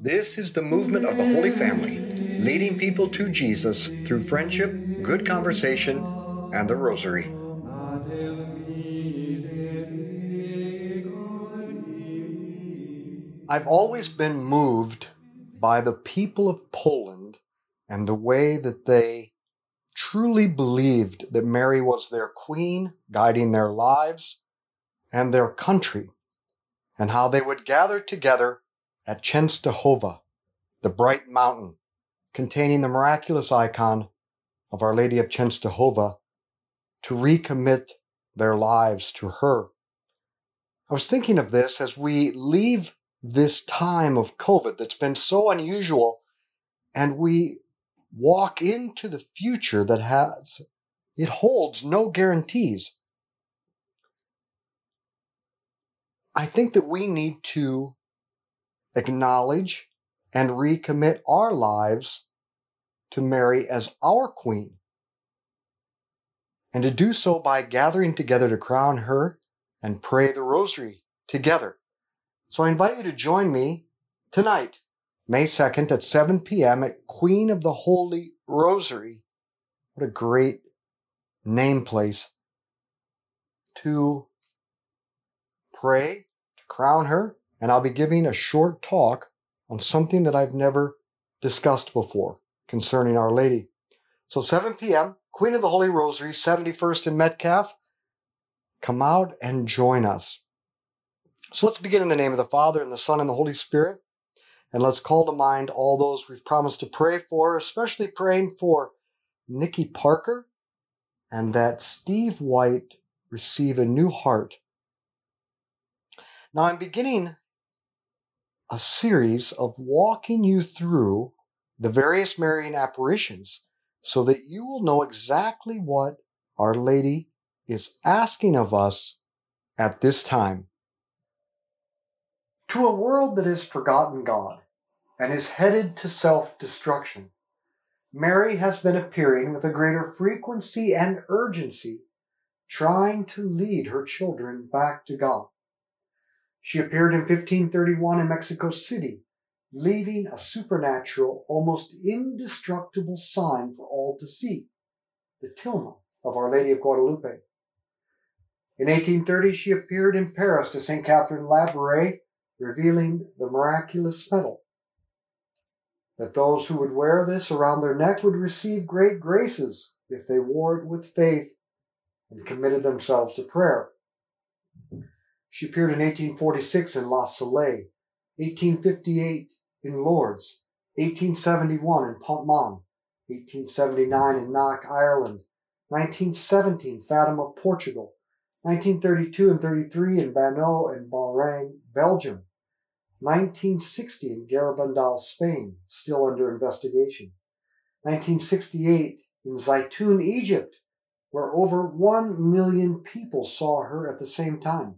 This is the movement of the Holy Family, leading people to Jesus through friendship, good conversation, and the Rosary. I've always been moved by the people of Poland and the way that they truly believed that Mary was their queen, guiding their lives and their country, and how they would gather together at Częstochowa, the bright mountain containing the miraculous icon of Our Lady of Częstochowa, to recommit their lives to her. I was thinking of this as we leave this time of COVID that's been so unusual and we walk into the future that has, it holds no guarantees. I think that we need to acknowledge and recommit our lives to Mary as our queen. And to do so by gathering together to crown her and pray the rosary together. So I invite you to join me tonight, May 2nd at 7 p.m. at Queen of the Holy Rosary. What a great name place to pray, to crown her, and I'll be giving a short talk on something that I've never discussed before concerning Our Lady. So 7 p.m., Queen of the Holy Rosary, 71st in Metcalf. Come out and join us. So let's begin in the name of the Father, and the Son, and the Holy Spirit. And let's call to mind all those we've promised to pray for, especially praying for Nikki Parker and that Steve White receive a new heart. Now, I'm beginning a series of walking you through the various Marian apparitions so that you will know exactly what Our Lady is asking of us at this time. To a world that has forgotten God and is headed to self destruction, Mary has been appearing with a greater frequency and urgency, trying to lead her children back to God. She appeared in 1531 in Mexico City, leaving a supernatural, almost indestructible sign for all to see the tilma of Our Lady of Guadalupe. In 1830, she appeared in Paris to St. Catherine Labouré, revealing the miraculous medal. That those who would wear this around their neck would receive great graces if they wore it with faith and committed themselves to prayer. She appeared in 1846 in La Salette, 1858 in Lourdes, 1871 in Pontmain, 1879 in Knock, Ireland, 1917 Fatima, Portugal, 1932 and 33 in Banneux and Beauraing, Belgium, 1960 in Garabandal, Spain, still under investigation, 1968 in Zaytun, Egypt, where over 1 million people saw her at the same time.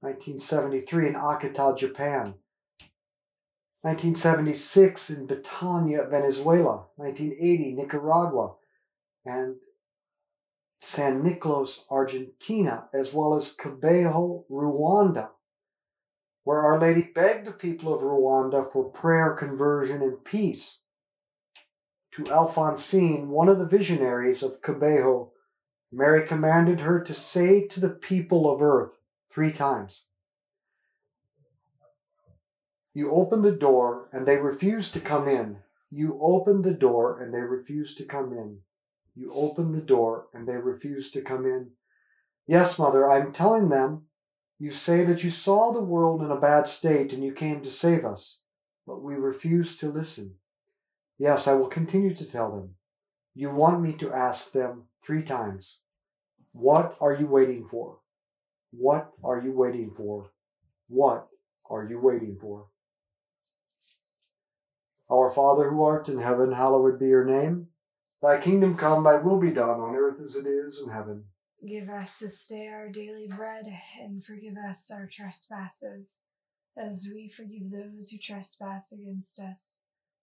1973 in Akita, Japan. 1976 in Betania, Venezuela. 1980 Nicaragua. And San Nicolas, Argentina, as well as Kibeho, Rwanda, where Our Lady begged the people of Rwanda for prayer, conversion, and peace. To Alphonsine, one of the visionaries of Kibeho, Mary commanded her to say to the people of earth, three times. You open the door and they refuse to come in. You open the door and they refuse to come in. You open the door and they refuse to come in. Yes, mother, I'm telling them. You say that you saw the world in a bad state and you came to save us, but we refuse to listen. Yes, I will continue to tell them. You want me to ask them three times. What are you waiting for? What are you waiting for? What are you waiting for? Our Father who art in heaven, hallowed be your name. Thy kingdom come, thy will be done on earth as it is in heaven. Give us this day our daily bread, and forgive us our trespasses, as we forgive those who trespass against us.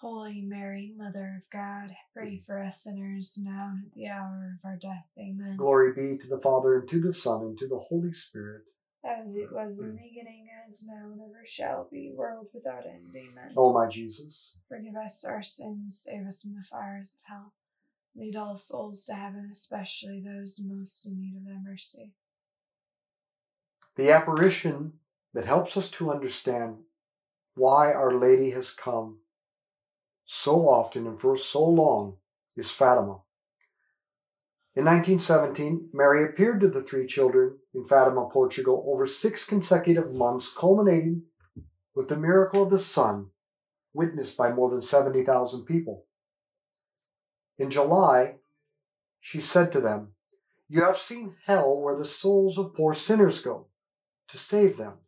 Holy Mary, Mother of God, pray mm. for us sinners now and at the hour of our death. Amen. Glory be to the Father, and to the Son, and to the Holy Spirit. As it was in mm. the beginning, as now, and ever shall be, world without end. Amen. O my Jesus, forgive us our sins, save us from the fires of hell. Lead all souls to heaven, especially those most in need of thy mercy. The apparition that helps us to understand why Our Lady has come so often and for so long is Fatima. In 1917, Mary appeared to the three children in Fatima, Portugal, over six consecutive months, culminating with the miracle of the sun, witnessed by more than 70,000 people. In July, she said to them, You have seen hell where the souls of poor sinners go to save them.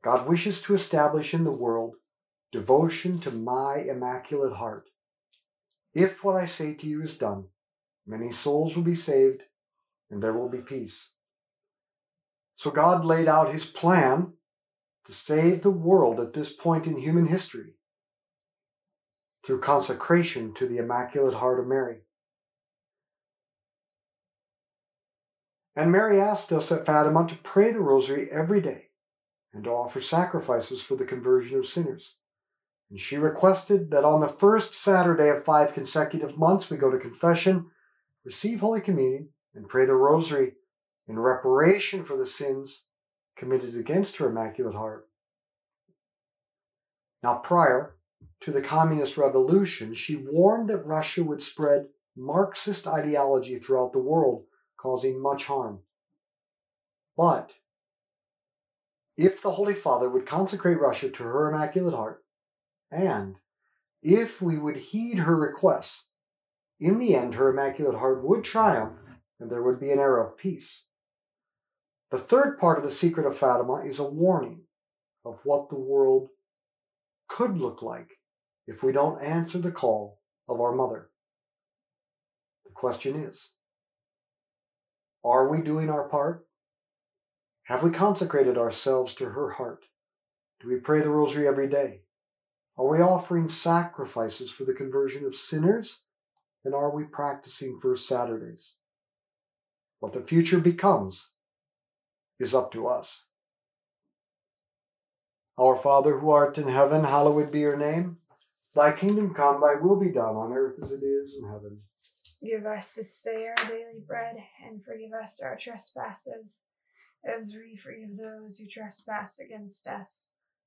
God wishes to establish in the world devotion to my immaculate heart. If what I say to you is done, many souls will be saved and there will be peace. So God laid out his plan to save the world at this point in human history through consecration to the Immaculate Heart of Mary. And Mary asked us at Fatima to pray the Rosary every day and to offer sacrifices for the conversion of sinners. And she requested that on the first Saturday of five consecutive months, we go to confession, receive Holy Communion, and pray the Rosary in reparation for the sins committed against her Immaculate Heart. Now, prior to the Communist Revolution, she warned that Russia would spread Marxist ideology throughout the world, causing much harm. But if the Holy Father would consecrate Russia to her Immaculate Heart, and if we would heed her requests, in the end her Immaculate Heart would triumph and there would be an era of peace. The third part of the secret of Fatima is a warning of what the world could look like if we don't answer the call of our mother. The question is Are we doing our part? Have we consecrated ourselves to her heart? Do we pray the rosary every day? Are we offering sacrifices for the conversion of sinners? And are we practicing First Saturdays? What the future becomes is up to us. Our Father who art in heaven, hallowed be your name. Thy kingdom come, thy will be done on earth as it is in heaven. Give us this day our daily bread, and forgive us our trespasses, as we forgive those who trespass against us.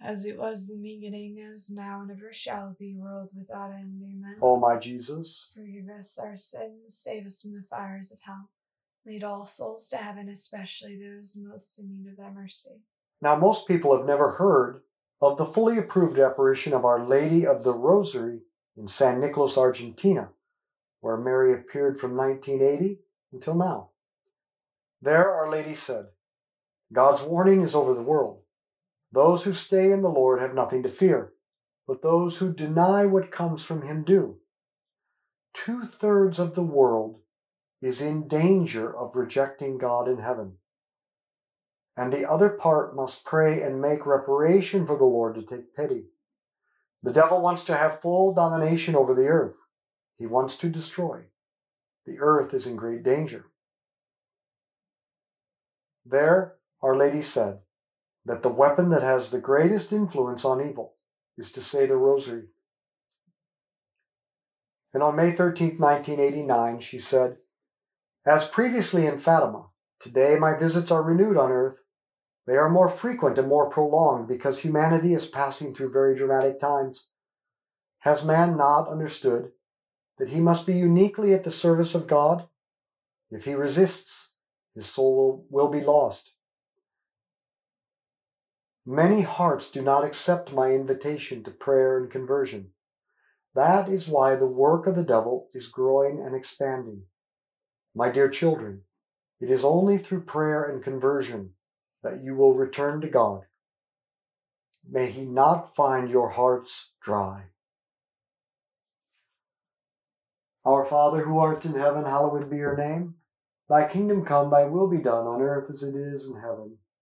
As it was in the beginning, as now, and ever shall be, world without end. Amen. O my Jesus, Forgive us our sins, save us from the fires of hell. Lead all souls to heaven, especially those most in need of thy mercy. Now, most people have never heard of the fully approved apparition of Our Lady of the Rosary in San Nicolas, Argentina, where Mary appeared from 1980 until now. There, Our Lady said, God's warning is over the world. Those who stay in the Lord have nothing to fear, but those who deny what comes from Him do. Two thirds of the world is in danger of rejecting God in heaven and the other part must pray and make reparation for the Lord to take pity. The devil wants to have full domination over the earth. He wants to destroy. The earth is in great danger. There, Our Lady said that the weapon that has the greatest influence on evil is to say the rosary. And on May 13, 1989, she said, As previously in Fatima, today my visits are renewed on earth they are more frequent and more prolonged because humanity is passing through very dramatic times. Has man not understood that he must be uniquely at the service of God? If he resists, his soul will be lost. Many hearts do not accept my invitation to prayer and conversion. That is why the work of the devil is growing and expanding. My dear children, it is only through prayer and conversion that you will return to God. May He not find your hearts dry. Our Father who art in heaven, hallowed be your name. Thy kingdom come, thy will be done on earth as it is in heaven.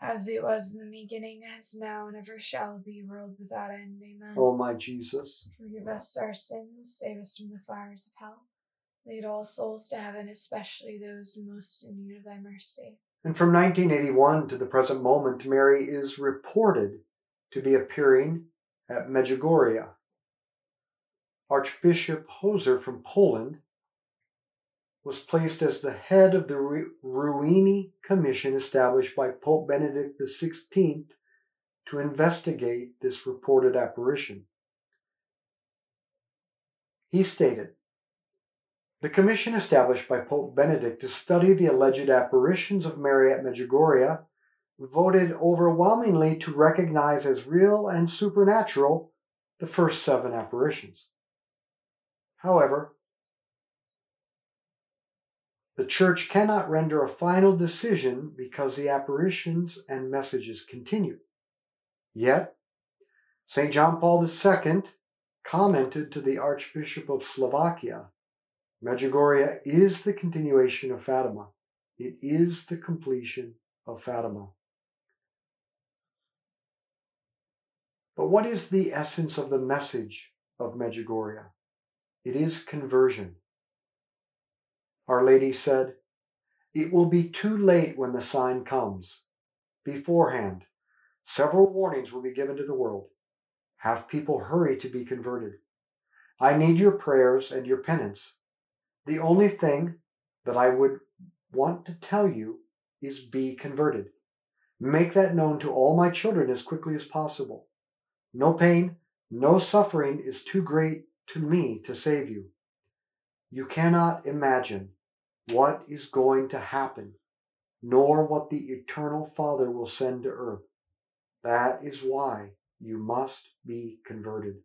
As it was in the beginning, as now, and ever shall be, world without end. Amen. O my Jesus, Forgive us our sins, save us from the fires of hell. Lead all souls to heaven, especially those most in need of thy mercy. And from 1981 to the present moment, Mary is reported to be appearing at Medjugorje. Archbishop Hoser from Poland was placed as the head of the Ruini Commission established by Pope Benedict XVI to investigate this reported apparition. He stated, the commission established by Pope Benedict to study the alleged apparitions of Mary at Medjugorje voted overwhelmingly to recognize as real and supernatural the first seven apparitions. However, the Church cannot render a final decision because the apparitions and messages continue. Yet, St. John Paul II commented to the Archbishop of Slovakia Medjugorje is the continuation of Fatima. It is the completion of Fatima. But what is the essence of the message of Medjugorje? It is conversion. Our Lady said, It will be too late when the sign comes. Beforehand, several warnings will be given to the world. Have people hurry to be converted. I need your prayers and your penance. The only thing that I would want to tell you is be converted. Make that known to all my children as quickly as possible. No pain, no suffering is too great to me to save you. You cannot imagine what is going to happen, nor what the eternal Father will send to earth. That is why you must be converted.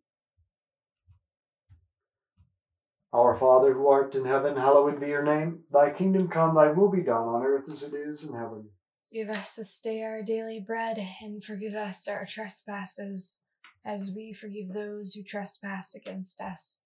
Our Father who art in heaven, hallowed be your name. Thy kingdom come, thy will be done on earth as it is in heaven. Give us this day our daily bread, and forgive us our trespasses, as we forgive those who trespass against us.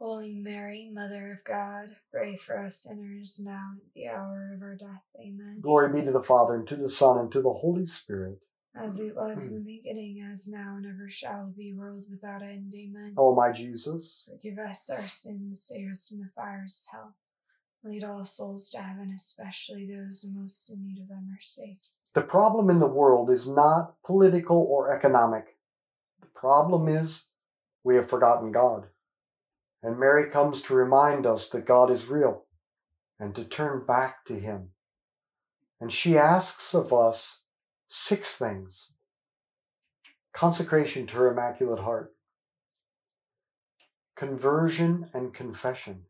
Holy Mary, Mother of God, pray for us sinners now and at the hour of our death. Amen. Glory be to the Father, and to the Son, and to the Holy Spirit. As it was hmm. in the beginning, as now, and ever shall be, world without end. Amen. O my Jesus, Forgive us our sins, save us from the fires of hell. Lead all souls to heaven, especially those most in need of thy mercy. the problem in the world is not political or economic. The problem is we have forgotten God. And Mary comes to remind us that God is real and to turn back to Him. And she asks of us six things consecration to her Immaculate Heart, conversion and confession.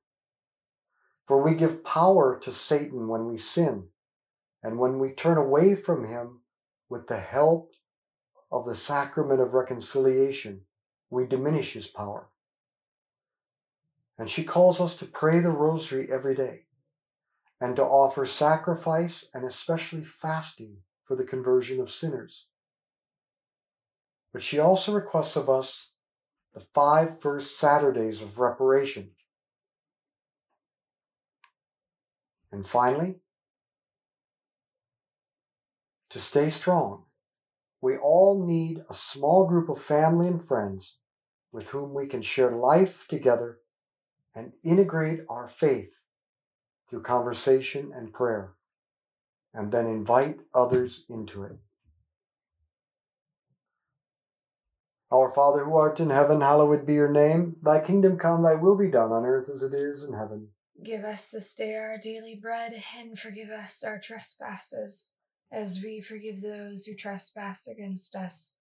For we give power to Satan when we sin, and when we turn away from him with the help of the sacrament of reconciliation, we diminish his power. And she calls us to pray the rosary every day and to offer sacrifice and especially fasting for the conversion of sinners. But she also requests of us the five first Saturdays of reparation. And finally, to stay strong, we all need a small group of family and friends with whom we can share life together and integrate our faith through conversation and prayer, and then invite others into it. Our Father who art in heaven, hallowed be your name. Thy kingdom come, thy will be done on earth as it is in heaven. Give us this day our daily bread, and forgive us our trespasses, as we forgive those who trespass against us.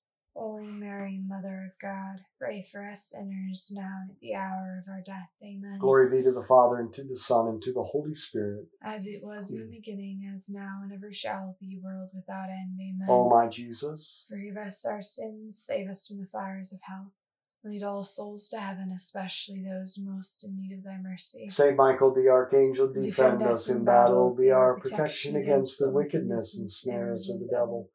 Holy Mary, Mother of God, pray for us sinners now and at the hour of our death. Amen. Glory be to the Father, and to the Son, and to the Holy Spirit. As it was in the beginning, as now, and ever shall be, world without end. Amen. O my Jesus, Forgive us our sins, save us from the fires of hell. Lead all souls to heaven, especially those most in need of thy mercy. Saint Michael the Archangel, defend us in battle, be our protection against the wickedness and snares of the devil.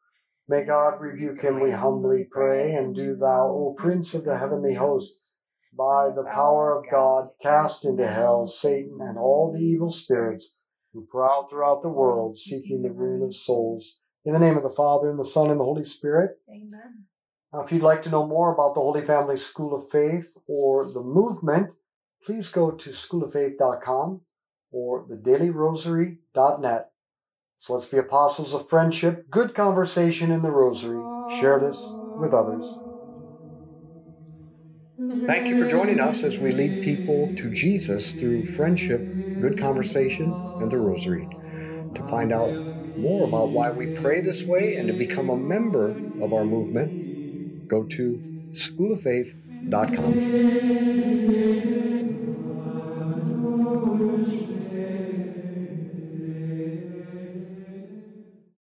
May God rebuke him, we humbly pray, and do thou, O Prince of the heavenly hosts, by the power of God, cast into hell Satan and all the evil spirits who prowl throughout the world seeking the ruin of souls. In the name of the Father, and the Son, and the Holy Spirit. Amen. Now, if you'd like to know more about the Holy Family School of Faith or the movement, please go to schooloffaith.com or thedailyrosary.net. So let's be apostles of friendship, good conversation in the rosary. Share this with others. Thank you for joining us as we lead people to Jesus through friendship, good conversation, and the rosary. To find out more about why we pray this way and to become a member of our movement, go to schooloffaith.com.